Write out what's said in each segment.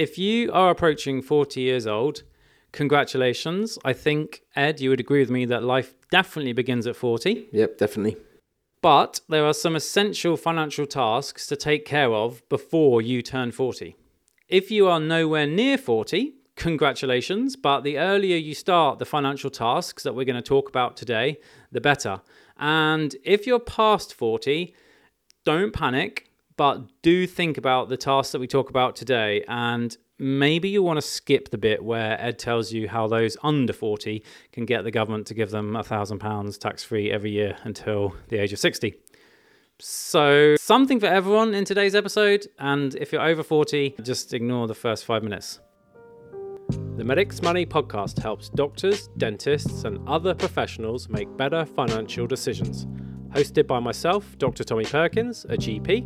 if you are approaching 40 years old, congratulations. I think, Ed, you would agree with me that life definitely begins at 40. Yep, definitely. But there are some essential financial tasks to take care of before you turn 40. If you are nowhere near 40, congratulations. But the earlier you start the financial tasks that we're going to talk about today, the better. And if you're past 40, don't panic, but do think about the tasks that we talk about today. And maybe you want to skip the bit where Ed tells you how those under 40 can get the government to give them a £1,000 tax free every year until the age of 60. So, something for everyone in today's episode. And if you're over 40, just ignore the first five minutes. The Medics Money podcast helps doctors, dentists, and other professionals make better financial decisions. Hosted by myself, Dr. Tommy Perkins, a GP,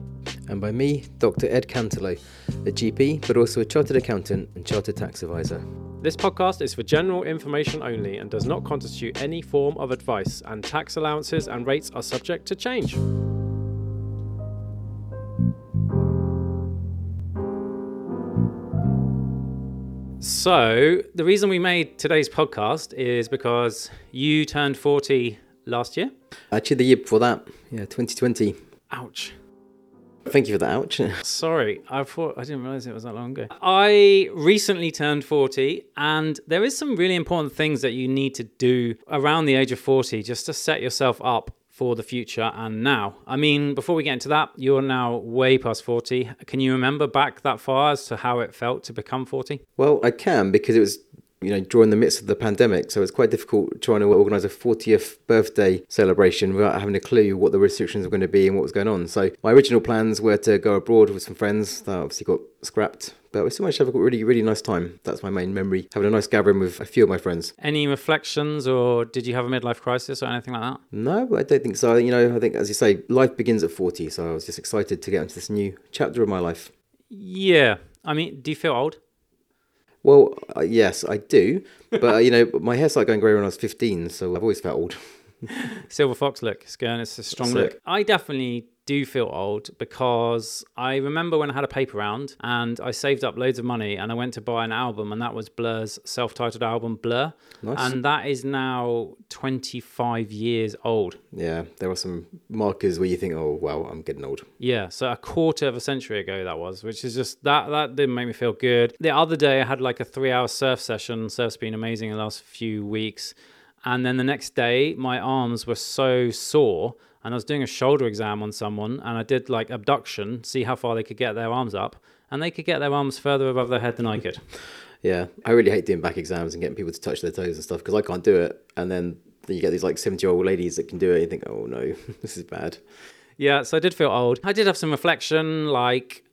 And by me, Dr. Ed Cantelo, a GP, but also a chartered accountant and chartered tax advisor. This podcast is for general information only and does not constitute any form of advice, and tax allowances and rates are subject to change. So, the reason we made today's podcast is because you turned 40 last year. Actually, the year before that, yeah, 2020. Ouch. Thank you for that, ouch. Sorry, I thought I didn't realize it was that long ago. I recently turned 40, and there is some really important things that you need to do around the age of 40 just to set yourself up for the future and now. I mean, before we get into that, you're now way past 40. Can you remember back that far as to how it felt to become 40? Well, I can because it was, you know, during the midst of the pandemic, so it's quite difficult trying to organise a 40th birthday celebration without having a clue what the restrictions were going to be and what was going on. So my original plans were to go abroad with some friends. That obviously got scrapped, but we still managed to have a really, really nice time. That's my main memory, having a nice gathering with a few of my friends. Any reflections, or did you have a midlife crisis or anything like that? No, I don't think so. You know, I think, as you say, life begins at 40, so I was just excited to get into this new chapter of my life. Yeah. I mean, do you feel old? Well, uh, yes, I do, but uh, you know, my hair started going grey when I was 15, so I've always felt old. Silver fox look. It's going. It's a strong That's look. it. I definitely do feel old because I remember when I had a paper round and I saved up loads of money and I went to buy an album and that was Blur's self-titled album Blur, Nice. and that is now 25 years old. Yeah, there are some markers where you think, oh, wow, I'm getting old. Yeah, so a quarter of a century ago that was, which is just that that didn't make me feel good. The other day I had like a three hour surf session. Surf's been amazing in the last few weeks. And then the next day my arms were so sore and I was doing a shoulder exam on someone and I did like abduction, see how far they could get their arms up, and they could get their arms further above their head than I could. Yeah, I really hate doing back exams and getting people to touch their toes and stuff because I can't do it. And then you get these like 70 year old ladies that can do it. And you think, oh no, this is bad. Yeah, so I did feel old. I did have some reflection, like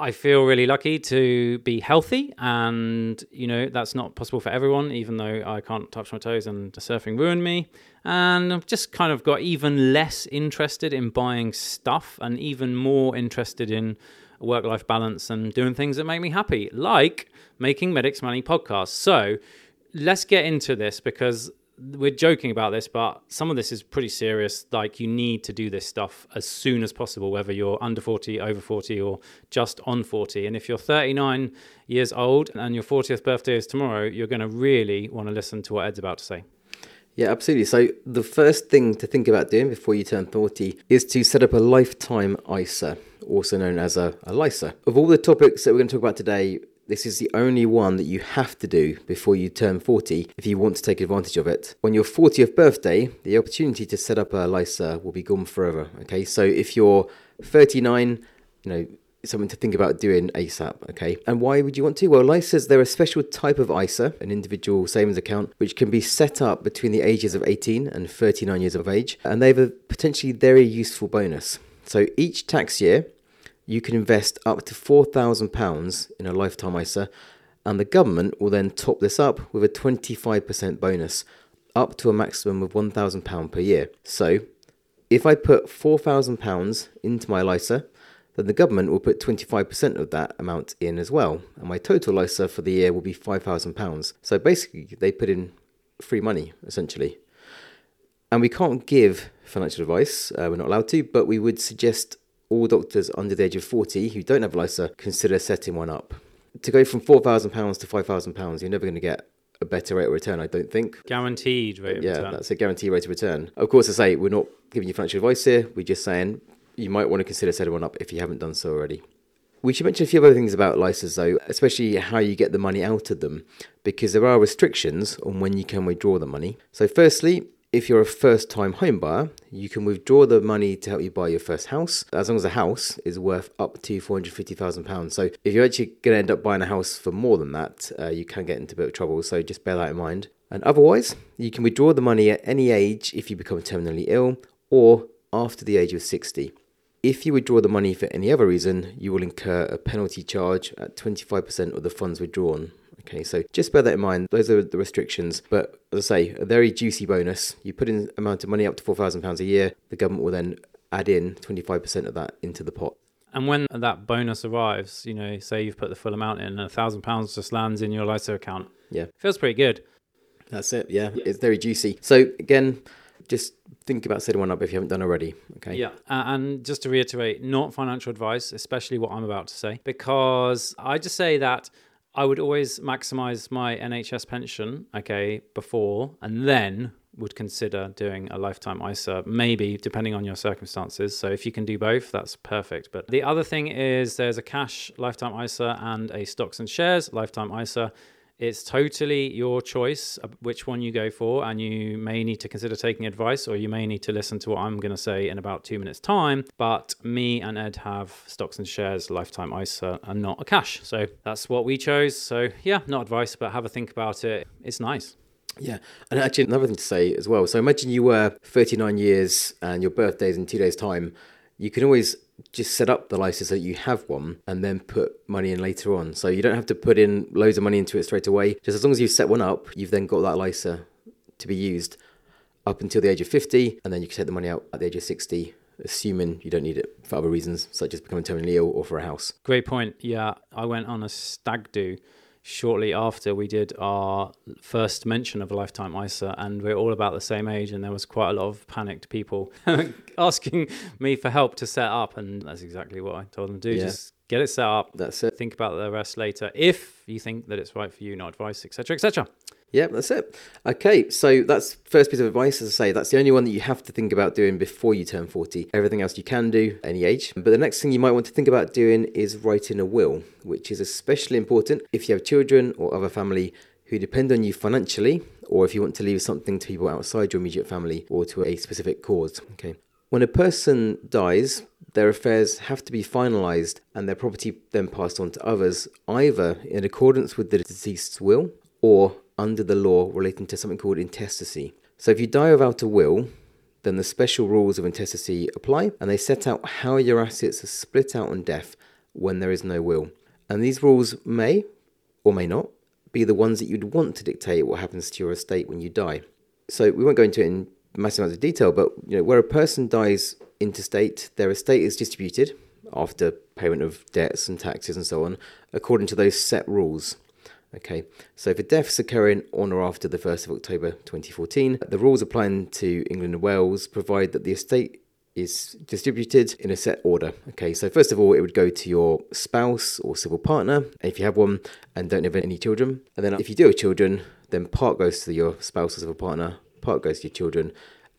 I feel really lucky to be healthy, and you know that's not possible for everyone. Even though I can't touch my toes and surfing ruined me, and I've just kind of got even less interested in buying stuff, and even more interested in work-life balance and doing things that make me happy, like making Medics Money podcast. So let's get into this because we're joking about this, but some of this is pretty serious. Like, you need to do this stuff as soon as possible, whether you're under 40, over 40, or just on 40. And if you're 39 years old and your 40th birthday is tomorrow, you're going to really want to listen to what Ed's about to say. Yeah, absolutely. So the first thing to think about doing before you turn 40 is to set up a lifetime ISA, also known as a, a LISA. Of all the topics that we're going to talk about today, this is the only one that you have to do before you turn 40 if you want to take advantage of it. On your 40th birthday, the opportunity to set up a LISA will be gone forever. Okay, so if you're 39, you know, something to think about doing ASAP, okay? And why would you want to? Well, LISAs, they're a special type of ISA, an individual savings account, which can be set up between the ages of 18 and 39 years of age, and they have a potentially very useful bonus. So each tax year, you can invest up to £4,000 in a lifetime ISA, and the government will then top this up with a 25% bonus, up to a maximum of £1,000 per year. So if I put £4,000 into my LISA, then the government will put 25% of that amount in as well. And my total ISA for the year will be £5,000. So basically, they put in free money, essentially. And we can't give financial advice, uh, we're not allowed to, but we would suggest all doctors under the age of 40 who don't have a LISA consider setting one up. to go from four thousand pounds to five thousand pounds, you're never going to get a better rate of return, I don't think. Guaranteed rate of yeah, return. that's a guaranteed rate of return. Of course, I say we're not giving you financial advice here. We're just saying you might want to consider setting one up if you haven't done so already. We should mention a few other things about LISAs, though, especially how you get the money out of them, because there are restrictions on when you can withdraw the money. So, firstly, if you're a first time home buyer, you can withdraw the money to help you buy your first house, as long as the house is worth up to £450,000. So, if you're actually going to end up buying a house for more than that, uh, you can get into a bit of trouble. So, just bear that in mind. And otherwise, you can withdraw the money at any age if you become terminally ill or after the age of 60. If you withdraw the money for any other reason, you will incur a penalty charge at 25% of the funds withdrawn. Okay, so just bear that in mind. Those are the restrictions. But as I say, a very juicy bonus. You put in amount of money up to £4,000 a year, the government will then add in 25% of that into the pot. And when that bonus arrives, you know, say you've put the full amount in and a thousand pounds just lands in your LISA account. Yeah. Feels pretty good. That's it. Yeah, it's very juicy. So again, just think about setting one up if you haven't done already. Okay. Yeah. Uh, and just to reiterate, not financial advice, especially what I'm about to say, because I just say that I would always maximize my NHS pension, okay, before and then would consider doing a lifetime ISA, maybe depending on your circumstances. So if you can do both, that's perfect. But the other thing is there's a cash lifetime ISA and a stocks and shares lifetime ISA. It's totally your choice which one you go for, and you may need to consider taking advice, or you may need to listen to what I'm going to say in about two minutes' time. But me and Ed have stocks and shares, lifetime ISA, and not a cash. So that's what we chose. So yeah, not advice, but have a think about it. It's nice. Yeah, and actually another thing to say as well. So imagine you were 39 years and your birthday's in two days' time. You can always just set up the license so that you have one and then put money in later on. So you don't have to put in loads of money into it straight away. Just as long as you've set one up, you've then got that license to be used up until the age of 50, and then you can take the money out at the age of 60, assuming you don't need it for other reasons, such as becoming terminally ill or for a house. Great point. Yeah, I went on a stag do shortly after we did our first mention of a lifetime ISA, and we're all about the same age, and there was quite a lot of panicked people asking me for help to set up, and that's exactly what I told them to do. Yeah. Just get it set up. That's it. Think about the rest later if you think that it's right for you, not advice, etc., etc. Yeah, that's it. Okay, so that's first piece of advice. As I say, that's the only one that you have to think about doing before you turn 40. Everything else you can do any age. But the next thing you might want to think about doing is writing a will, which is especially important if you have children or other family who depend on you financially, or if you want to leave something to people outside your immediate family or to a specific cause. Okay. When a person dies, their affairs have to be finalised and their property then passed on to others, either in accordance with the deceased's will or under the law relating to something called intestacy. So if you die without a will, then the special rules of intestacy apply and they set out how your assets are split out on death when there is no will. And these rules may or may not be the ones that you'd want to dictate what happens to your estate when you die. So we won't go into it in massive amounts of detail, but you know, where a person dies intestate, their estate is distributed after payment of debts and taxes and so on, according to those set rules. Okay, so for deaths occurring on or after the 1st of October 2014, the rules applying to England and Wales provide that the estate is distributed in a set order. Okay, so first of all, it would go to your spouse or civil partner if you have one and don't have any children. And then if you do have children, then part goes to your spouse or civil partner, part goes to your children.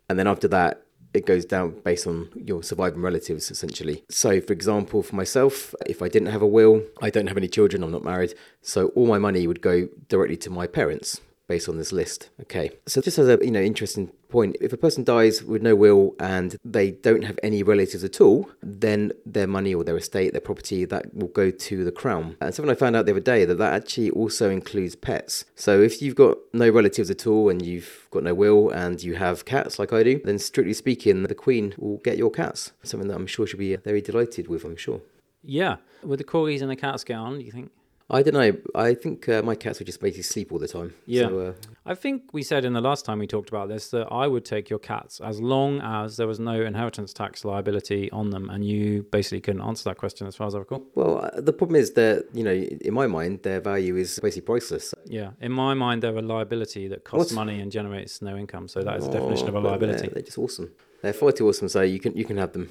And then after that, it goes down based on your surviving relatives essentially. So, for example, for myself, if I didn't have a will, I don't have any children, I'm not married, so all my money would go directly to my parents based on this list. Okay. So just as a you know interesting point, if a person dies with no will and they don't have any relatives at all, then their money or their estate, their property, that will go to the crown. And something I found out the other day that that actually also includes pets. So if you've got no relatives at all and you've got no will and you have cats like I do, then strictly speaking, the queen will get your cats. Something that I'm sure she'll be very delighted with. I'm sure. Yeah. with the corgis and the cats get on? Do you think? I don't know. I think uh, my cats would just basically sleep all the time. Yeah. So, uh, I think we said in the last time we talked about this that I would take your cats as long as there was no inheritance tax liability on them, and you basically couldn't answer that question as far as I recall. Well, uh, the problem is that you know, in my mind, their value is basically priceless. Yeah, in my mind, they're a liability that costs what? money and generates no income. So that is oh, the definition of a liability. They're, they're just awesome. They're far too awesome. So you can you can have them.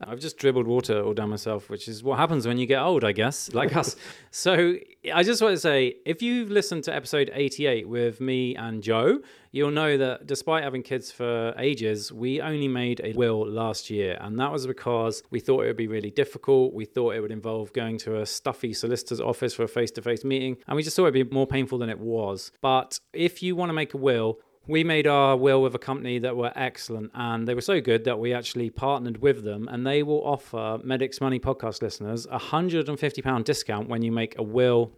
I've just dribbled water all down myself, which is what happens when you get old, I guess, like us. So I just want to say if you've listened to episode 88 with me and Joe, you'll know that despite having kids for ages, we only made a will last year. And that was because we thought it would be really difficult. We thought it would involve going to a stuffy solicitor's office for a face to face meeting. And we just thought it'd be more painful than it was. But if you want to make a will, we made our will with a company that were excellent and they were so good that we actually partnered with them and they will offer medics money podcast listeners a £150 discount when you make a will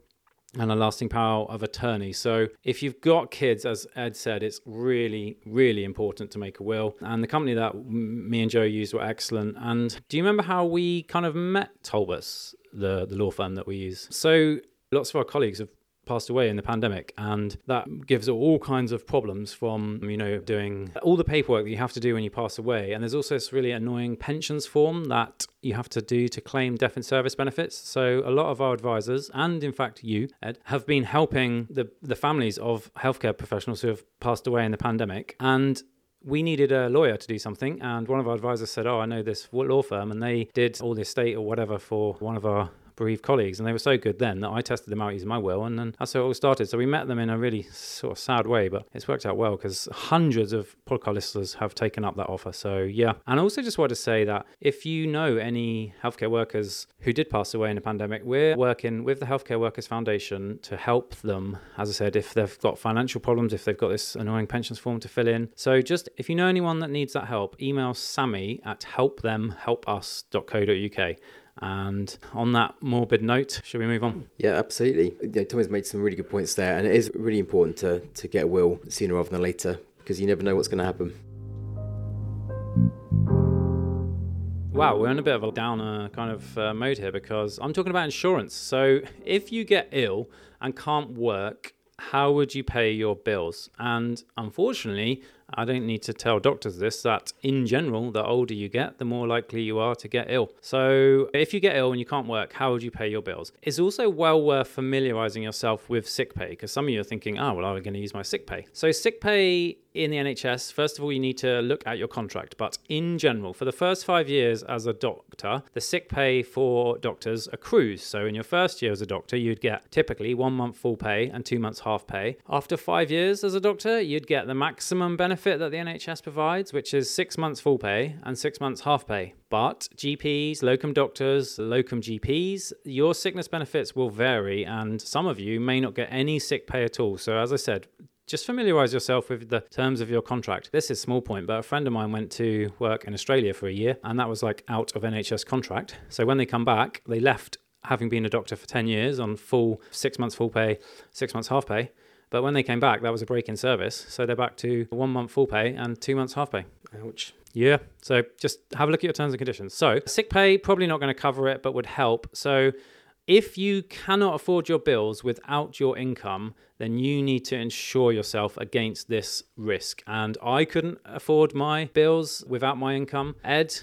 and a lasting power of attorney. So, if you've got kids, as Ed said, it's really, really important to make a will. And the company that me and Joe used were excellent. And do you remember how we kind of met Tolbus, the, the law firm that we use? So, lots of our colleagues have passed away in the pandemic and that gives all kinds of problems from you know doing all the paperwork that you have to do when you pass away. And there's also this really annoying pensions form that you have to do to claim death in service benefits. So a lot of our advisors and in fact you ed have been helping the the families of healthcare professionals who have passed away in the pandemic. And we needed a lawyer to do something, and one of our advisors said, "Oh, I know this law firm," and they did all the estate or whatever for one of our bereaved colleagues, and they were so good then that I tested them out using my will, and then that's how it all started. So we met them in a really sort of sad way, but it's worked out well because hundreds of podcast listeners have taken up that offer. So yeah, and I also just wanted to say that if you know any healthcare workers who did pass away in the pandemic, we're working with the Healthcare Workers Foundation to help them. As I said, if they've got financial problems, if they've got this annoying pensions form to fill in. So just if you know anyone that needs that help, email Sammy at helpthemhelpus.co.uk and on that morbid note, should we move on? Yeah, absolutely. You know, Tommy's made some really good points there, and it is really important to, to get a will sooner rather than later because you never know what's going to happen. Wow, we're in a bit of a downer kind of uh, mode here because I'm talking about insurance. So, if you get ill and can't work, how would you pay your bills? And unfortunately, I don't need to tell doctors this that in general, the older you get, the more likely you are to get ill. So, if you get ill and you can't work, how would you pay your bills? It's also well worth familiarizing yourself with sick pay because some of you are thinking, oh, well, I'm going to use my sick pay. So, sick pay in the NHS, first of all, you need to look at your contract. But in general, for the first five years as a doctor, the sick pay for doctors accrues. So in your first year as a doctor, you'd get typically one month full pay and two months half pay. After five years as a doctor, you'd get the maximum benefit that the NHS provides, which is six months full pay and six months half pay. But GPs, locum doctors, locum GPs, your sickness benefits will vary, and some of you may not get any sick pay at all. So, as I said, just familiarize yourself with the terms of your contract. This is small point, but a friend of mine went to work in Australia for a year, and that was like out of NHS contract. So when they come back, they left having been a doctor for 10 years on full six months full pay, six months half pay. But when they came back, that was a break in service. So they're back to one month full pay and two months half pay. Ouch. Yeah. So just have a look at your terms and conditions. So sick pay, probably not going to cover it, but would help. So if you cannot afford your bills without your income, then you need to insure yourself against this risk. And I couldn't afford my bills without my income. Ed?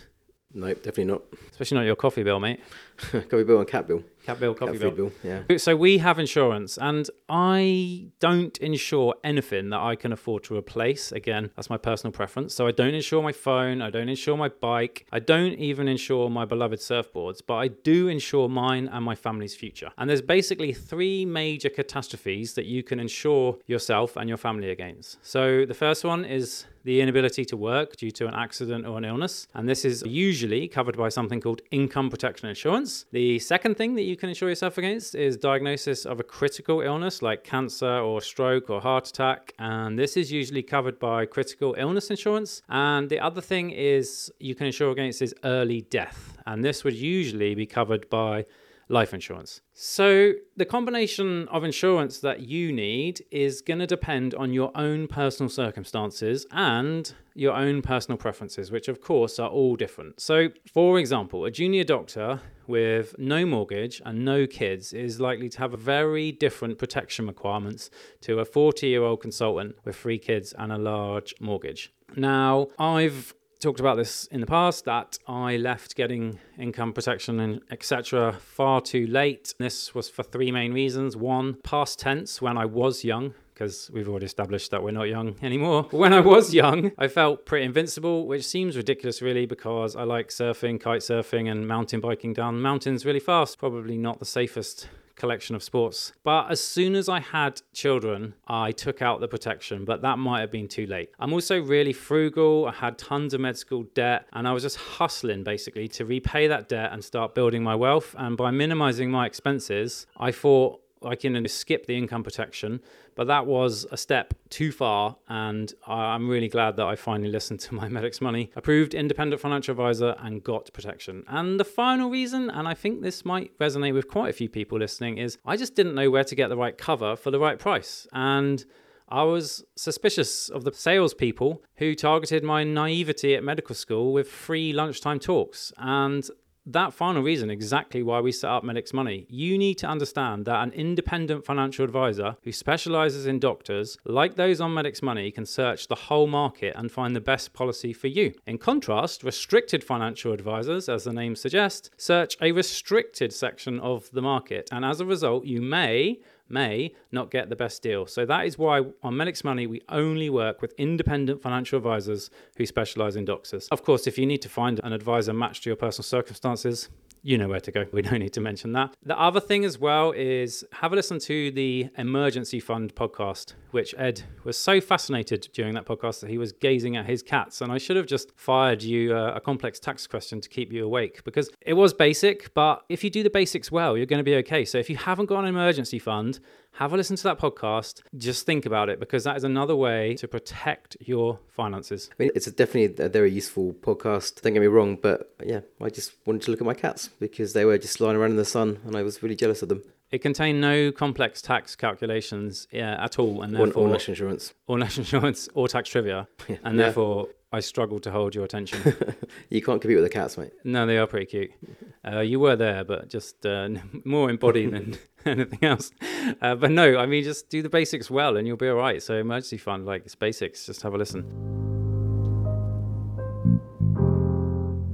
Nope, definitely not. Especially not your coffee bill, mate. Coffee bill and cat bill. Cat bill, coffee cat bill. bill. Yeah. So we have insurance, and I don't insure anything that I can afford to replace. Again, that's my personal preference. So I don't insure my phone. I don't insure my bike. I don't even insure my beloved surfboards, but I do insure mine and my family's future. And there's basically three major catastrophes that you can insure yourself and your family against. So the first one is the inability to work due to an accident or an illness. And this is usually covered by something called income protection insurance. The second thing that you can insure yourself against is diagnosis of a critical illness like cancer or stroke or heart attack. And this is usually covered by critical illness insurance. And the other thing is you can insure against is early death. And this would usually be covered by life insurance. So, the combination of insurance that you need is going to depend on your own personal circumstances and your own personal preferences, which of course are all different. So, for example, a junior doctor with no mortgage and no kids is likely to have very different protection requirements to a 40 year old consultant with three kids and a large mortgage. Now, I've talked about this in the past that I left getting income protection and etc. far too late. This was for three main reasons. One, past tense when I was young because we've already established that we're not young anymore. When I was young, I felt pretty invincible, which seems ridiculous, really, because I like surfing, kite surfing, and mountain biking down mountains really fast. Probably not the safest collection of sports. But as soon as I had children, I took out the protection, but that might have been too late. I'm also really frugal. I had tons of med school debt, and I was just hustling basically to repay that debt and start building my wealth. And by minimizing my expenses, I thought I can skip the income protection, but that was a step too far. And I'm really glad that I finally listened to my Medics Money approved independent financial advisor and got protection. And the final reason, and I think this might resonate with quite a few people listening, is I just didn't know where to get the right cover for the right price. And I was suspicious of the salespeople who targeted my naivety at medical school with free lunchtime talks. And that final reason exactly why we set up Medics Money. You need to understand that an independent financial advisor who specializes in doctors, like those on Medics Money, can search the whole market and find the best policy for you. In contrast, restricted financial advisors, as the name suggests, search a restricted section of the market, and as a result, you may may not get the best deal. So that is why on Medics Money we only work with independent financial advisors who specialize in doctors. Of course, if you need to find an advisor matched to your personal circumstances, you know where to go. We don't need to mention that. The other thing as well is have a listen to the Emergency Fund podcast, which Ed was so fascinated during that podcast that he was gazing at his cats. And I should have just fired you a, a complex tax question to keep you awake because it was basic, but if you do the basics well, you're going to be okay. So if you haven't got an emergency fund, have a listen to that podcast. Just think about it because that is another way to protect your finances. I mean, it's a definitely a very useful podcast. Don't get me wrong, but yeah, I just wanted to look at my cats because they were just lying around in the sun and I was really jealous of them. It contained no complex tax calculations yeah, at all, and Or, therefore, or national insurance. or national insurance, or tax trivia, and Yeah. therefore I struggled to hold your attention. You can't compete with the cats, mate. no, they are pretty cute. Uh, you were there, but just uh, more embodied than anything else. Uh, but no, I mean, just do the basics well, and you'll be all right. So emergency fund, like it's basics. Just have a listen.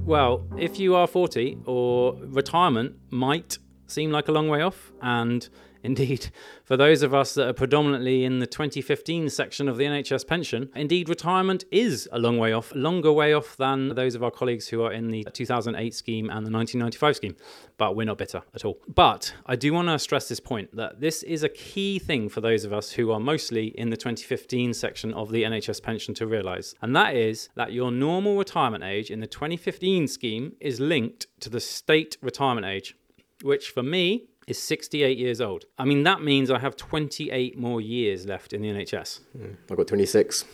Well, if you are 40 or retirement might seem like a long way off, and indeed, for those of us that are predominantly in the 2015 section of the NHS pension, indeed, retirement is a long way off, longer way off than those of our colleagues who are in the 2008 scheme and the 1995 scheme. But we're not bitter at all. But I do want to stress this point that this is a key thing for those of us who are mostly in the 2015 section of the NHS pension to realise, and that is that your normal retirement age in the 2015 scheme is linked to the state retirement age, which for me is 68 years old. I mean, that means I have 28 more years left in the NHS. Hmm, I've got 26.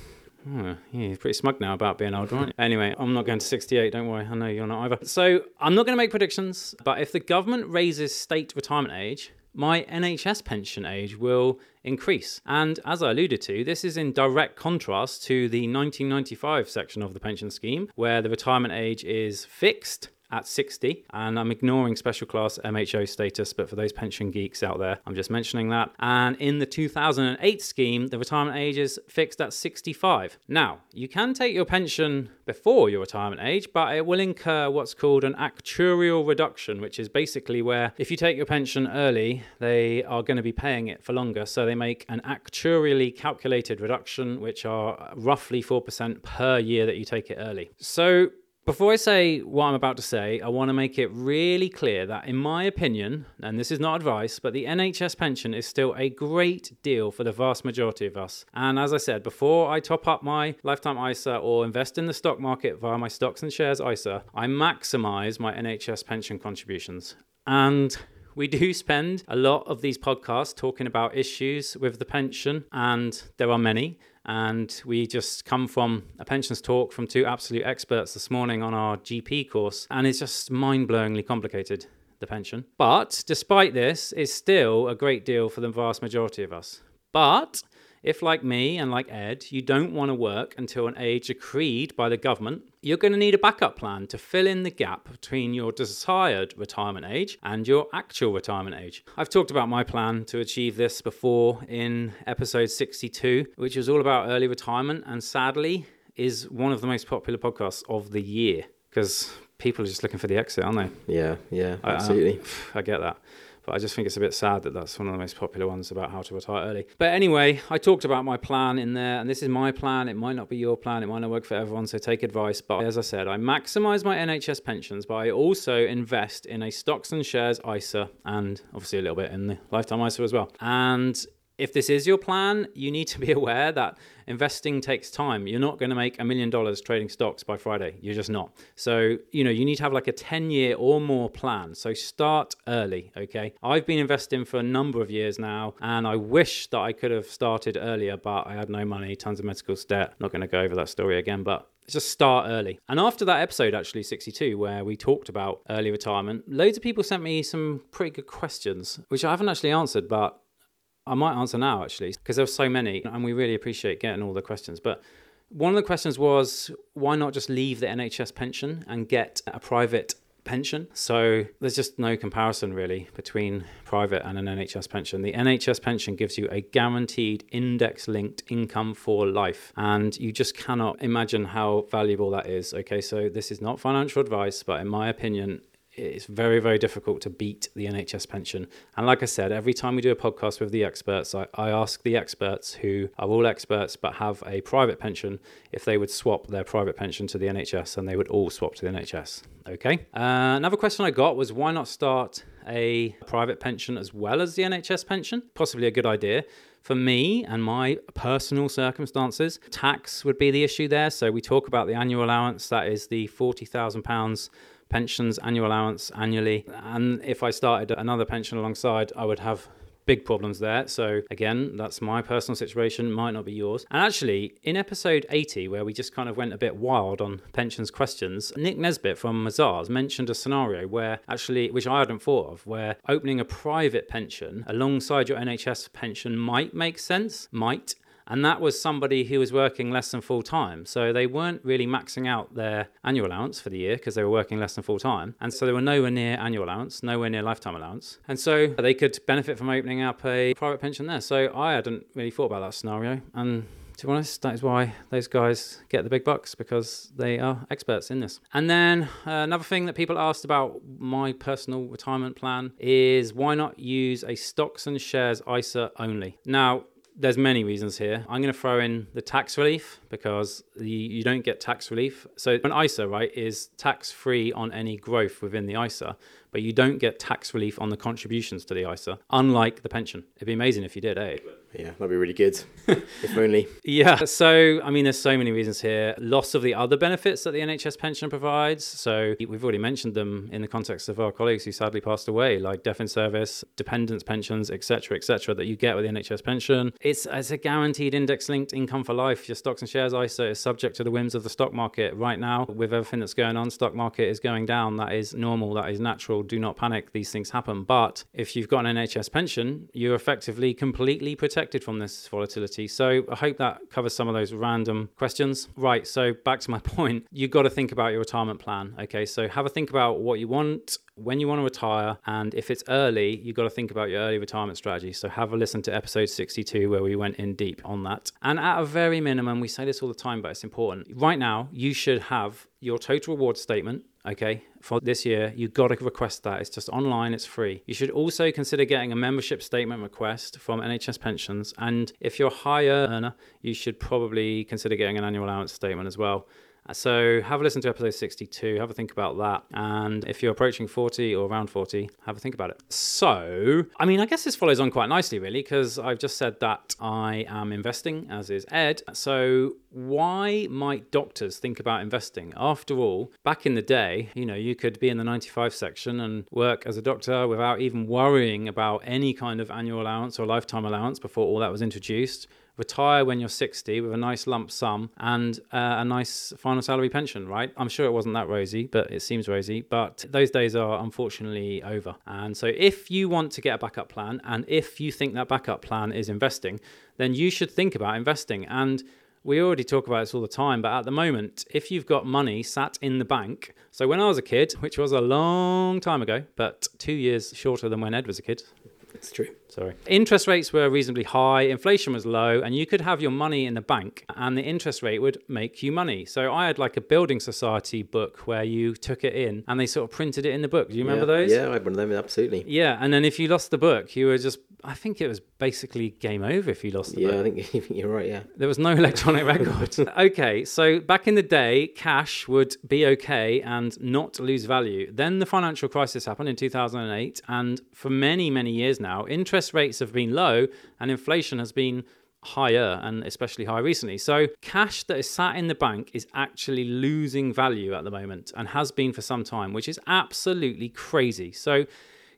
Oh, yeah, you're pretty smug now about being old, right? anyway, I'm not going to 68, don't worry. I know you're not either. So I'm not going to make predictions, but if the government raises state retirement age, my NHS pension age will increase. And as I alluded to, this is in direct contrast to the 1995 section of the pension scheme, where the retirement age is fixed at 60 and I'm ignoring special class MHO status but for those pension geeks out there I'm just mentioning that. And in the 2008 scheme the retirement age is fixed at 65 now you can take your pension before your retirement age but it will incur what's called an actuarial reduction which is basically where if you take your pension early they are going to be paying it for longer. So they make an actuarially calculated reduction which are roughly 4% per year that you take it early. So before I say what I'm about to say, I want to make it really clear that, in my opinion, and this is not advice, but the NHS pension is still a great deal for the vast majority of us. And as I said, before I top up my lifetime ISA or invest in the stock market via my stocks and shares ISA, I maximize my NHS pension contributions. And we do spend a lot of these podcasts talking about issues with the pension, and there are many. And we just come from a pensions talk from two absolute experts this morning on our GP course, and it's just mind blowingly complicated, the pension. But despite this, it's still a great deal for the vast majority of us. But if, like me and like Ed, you don't want to work until an age decreed by the government, you're going to need a backup plan to fill in the gap between your desired retirement age and your actual retirement age. I've talked about my plan to achieve this before in episode 62, which was all about early retirement, and sadly, is one of the most popular podcasts of the year because people are just looking for the exit, aren't they? Yeah, yeah, I- I- absolutely. I get that. But I just think it's a bit sad that that's one of the most popular ones about how to retire early. But anyway, I talked about my plan in there, and this is my plan. It might not be your plan, it might not work for everyone, so take advice. But as I said, I maximize my NHS pensions, but I also invest in a stocks and shares ISA and obviously a little bit in the lifetime ISA as well. And if this is your plan, you need to be aware that investing takes time. You're not going to make a million dollars trading stocks by Friday. You're just not. So, you know, you need to have like a 10 year or more plan. So start early, okay? I've been investing for a number of years now, and I wish that I could have started earlier, but I had no money, tons of medical debt. Not going to go over that story again, but just start early. And after that episode, actually 62, where we talked about early retirement, loads of people sent me some pretty good questions, which I haven't actually answered, but I might answer now actually, because there were so many, and we really appreciate getting all the questions. But one of the questions was why not just leave the NHS pension and get a private pension? So there's just no comparison really between private and an NHS pension. The NHS pension gives you a guaranteed index linked income for life, and you just cannot imagine how valuable that is. Okay, so this is not financial advice, but in my opinion, it's very, very difficult to beat the NHS pension. And like I said, every time we do a podcast with the experts, I, I, ask the experts who are all experts but have a private pension if they would swap their private pension to the NHS, and they would all swap to the NHS. Okay. Uh, another question I got was why not start a private pension as well as the NHS pension? Possibly a good idea. For me and my personal circumstances, tax would be the issue there. So we talk about the annual allowance, that is the £40,000 pensions, annual allowance annually. And if I started another pension alongside, I would have big problems there. So again, that's my personal situation, might not be yours. And actually, in episode 80, where we just kind of went a bit wild on pensions questions, Nick Nesbitt from Mazars mentioned a scenario where actually, which I hadn't thought of, where opening a private pension alongside your NHS pension might make sense, might. And that was somebody who was working less than full time. So they weren't really maxing out their annual allowance for the year because they were working less than full time. And so they were nowhere near annual allowance, nowhere near lifetime allowance. And so they could benefit from opening up a private pension there. So I hadn't really thought about that scenario. And to be honest, that is why those guys get the big bucks because they are experts in this. And then uh, another thing that people asked about my personal retirement plan is why not use a stocks and shares ISA only? Now, there's many reasons here. I'm going to throw in the tax relief because the, you don't get tax relief. So an ISA, right, is tax free on any growth within the ISA, but you don't get tax relief on the contributions to the ISA, unlike the pension. It'd be amazing if you did, eh? Yeah, that'd be really good. if only. Yeah. So, I mean, there's so many reasons here. Loss of the other benefits that the NHS pension provides. So, we've already mentioned them in the context of our colleagues who sadly passed away, like death in service, dependents pensions, etc., etc., that you get with the NHS pension. It's, it's a guaranteed index linked income for life. Your stocks and shares ISA is subject to the whims of the stock market. Right now, with everything that's going on, stock market is going down. That is normal. That is natural. Do not panic. These things happen. But if you've got an NHS pension, you're effectively completely protected protected from this volatility. So I hope that covers some of those random questions. Right. So back to my point, you've got to think about your retirement plan. Okay. So have a think about what you want, when you want to retire, and if it's early, you've got to think about your early retirement strategy. So have a listen to episode 62 where we went in deep on that. And at a very minimum, we say this all the time, but it's important. Right now, you should have your total reward statement okay, for this year, you've got to request that. It's just online, it's free. You should also consider getting a membership statement request from NHS Pensions. And if you're a higher earner, you should probably consider getting an annual allowance statement as well. So have a listen to episode 62, have a think about that. And if you're approaching 40 or around 40, have a think about it. So, I mean, I guess this follows on quite nicely, really, because I've just said that I am investing, as is Ed. So, why might doctors think about investing? After all, back in the day, you know, you could be in the 95 section and work as a doctor without even worrying about any kind of annual allowance or lifetime allowance before all that was introduced retire when you're 60 with a nice lump sum and uh, a nice final salary pension, right? I'm sure it wasn't that rosy, but it seems rosy. But those days are unfortunately over. And so if you want to get a backup plan and if you think that backup plan is investing, then you should think about investing. And we already talk about this all the time, but at the moment, if you've got money sat in the bank, so when I was a kid, which was a long time ago, but two years shorter than when Ed was a kid, It's true. Sorry. Interest rates were reasonably high, inflation was low, and you could have your money in the bank and the interest rate would make you money. So I had like a building society book where you took it in and they sort of printed it in the book. Do you remember yeah. those? Yeah, I had one of them, absolutely. Yeah, and then if you lost the book, you were just I think it was basically game over if you lost the Yeah, book. Yeah, I think you're right, yeah. There was no electronic record. okay, so back in the day, cash would be okay and not lose value. Then the financial crisis happened in 2008, and for many, many years now, interest rates have been low and inflation has been higher and especially high recently. So cash that is sat in the bank is actually losing value at the moment and has been for some time, which is absolutely crazy. So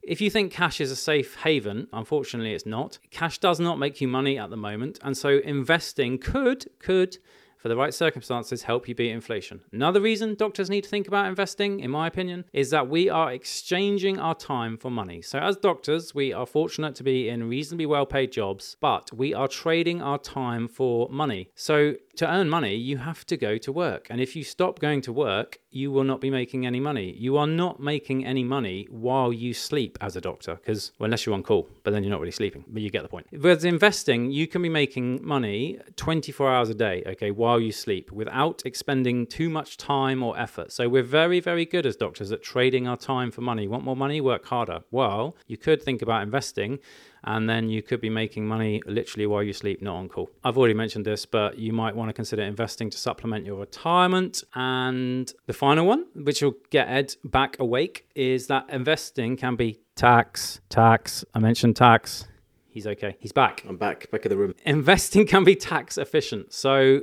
if you think cash is a safe haven, unfortunately it's not. Cash does not make you money at the moment, and so investing could could for the right circumstances help you beat inflation. Another reason doctors need to think about investing, in my opinion, is that we are exchanging our time for money. So, as doctors, we are fortunate to be in reasonably well paid jobs, but we are trading our time for money. So, to earn money, you have to go to work. And if you stop going to work, you will not be making any money. You are not making any money while you sleep as a doctor, because well, unless you're on call, but then you're not really sleeping. But you get the point. With investing, you can be making money 24 hours a day, okay, while you sleep, without expending too much time or effort. So we're very, very good as doctors at trading our time for money. Want more money? Work harder. Well, you could think about investing and then you could be making money literally while you sleep, not on call. I've already mentioned this, but you might want to consider investing to supplement your retirement. And the final one, which will get Ed back awake, is that investing can be tax, tax. I mentioned tax. He's okay. He's back. I'm back, back in the room. Investing can be tax efficient. So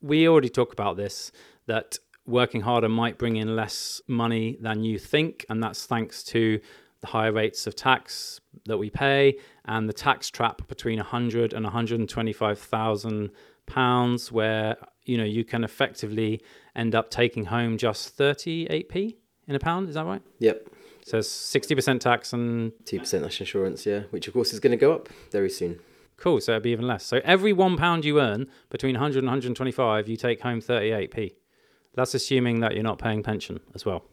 we already talk about this that working harder might bring in less money than you think, and that's thanks to the higher rates of tax that we pay and the tax trap between 100 and 125,000 pounds where you know you can effectively end up taking home just 38p in a pound is that right Yep. so it's 60% tax and 2% national insurance, yeah, which of course is going to go up very soon. cool so it'd be even less so every 1 pound you earn between 100 and 125 you take home 38p that's assuming that you're not paying pension as well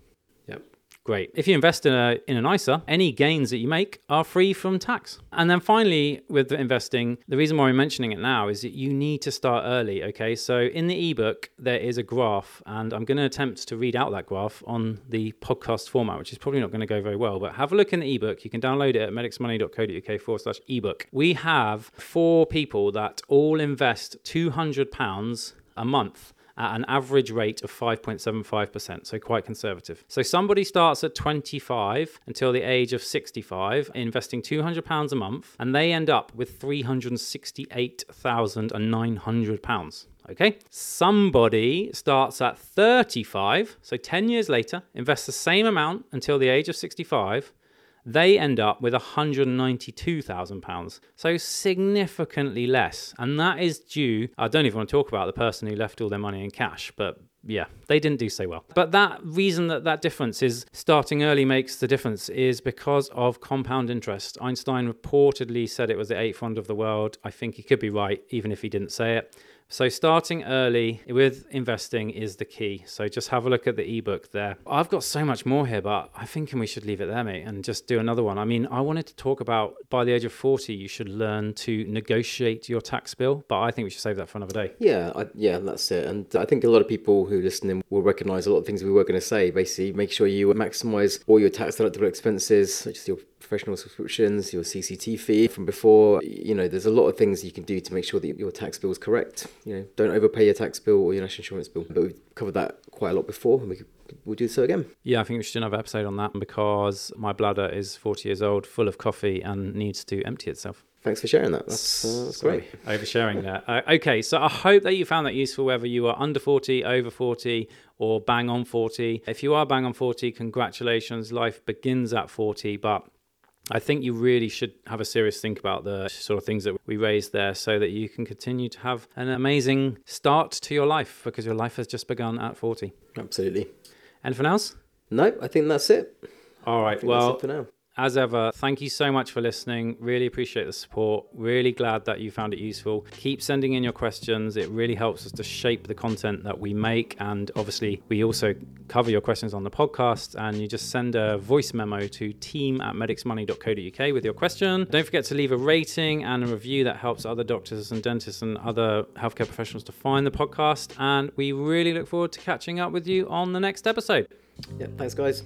Yep. Great. If you invest in a in an ISA, any gains that you make are free from tax. And then finally, with the investing, the reason why I'm mentioning it now is that you need to start early. Okay, so in the ebook there is a graph, and I'm going to attempt to read out that graph on the podcast format, which is probably not going to go very well. But have a look in the ebook. You can download it at medicsmoney.co.uk forward slash ebook. We have four people that all invest two hundred pounds a month at an average rate of 5.75%, so quite conservative. So somebody starts at 25 until the age of 65, investing 200 pounds a month, and they end up with 368,900 pounds. Okay. Somebody starts at 35, so 10 years later, invests the same amount until the age of 65, they end up with £192,000. So significantly less. And that is due, I don't even want to talk about the person who left all their money in cash, but yeah, they didn't do so well. But that reason that that difference is starting early makes the difference is because of compound interest. Einstein reportedly said it was the eighth wonder of the world. I think he could be right, even if he didn't say it. So starting early with investing is the key. So just have a look at the ebook there. I've got so much more here, but I think we should leave it there, mate, and just do another one. I mean, I wanted to talk about by the age of 40, you should learn to negotiate your tax bill, but I think we should save that for another day. Yeah, I, yeah, that's it. And I think a lot of people who listen in will recognise a lot of things we were going to say. Basically, make sure you maximise all your tax deductible expenses, such as your professional subscriptions, your CCT fee from before. You know, there's a lot of things you can do to make sure that your tax bill is correct. You know, don't overpay your tax bill or your national insurance bill. But we've covered that quite a lot before, and we could, we'll do so again. Yeah, I think we should do another episode on that because my bladder is 40 years old, full of coffee, and needs to empty itself. Thanks for sharing that. That's, uh, that's great. Oversharing there. Uh, okay, so I hope that you found that useful, whether you are under 40, over 40, or bang on 40. If you are bang on 40, congratulations. Life begins at 40, but I think you really should have a serious think about the sort of things that we raised there so that you can continue to have an amazing start to your life because your life has just begun at 40. Absolutely. Anything else? No, I think that's it. All right, well, that's it for now. As ever, thank you so much for listening. Really appreciate the support. Really glad that you found it useful. Keep sending in your questions. It really helps us to shape the content that we make. And obviously, we also cover your questions on the podcast. And you just send a voice memo to team at medicsmoney.co.uk with your question. Don't forget to leave a rating and a review that helps other doctors and dentists and other healthcare professionals to find the podcast. And we really look forward to catching up with you on the next episode. Yeah, thanks, guys.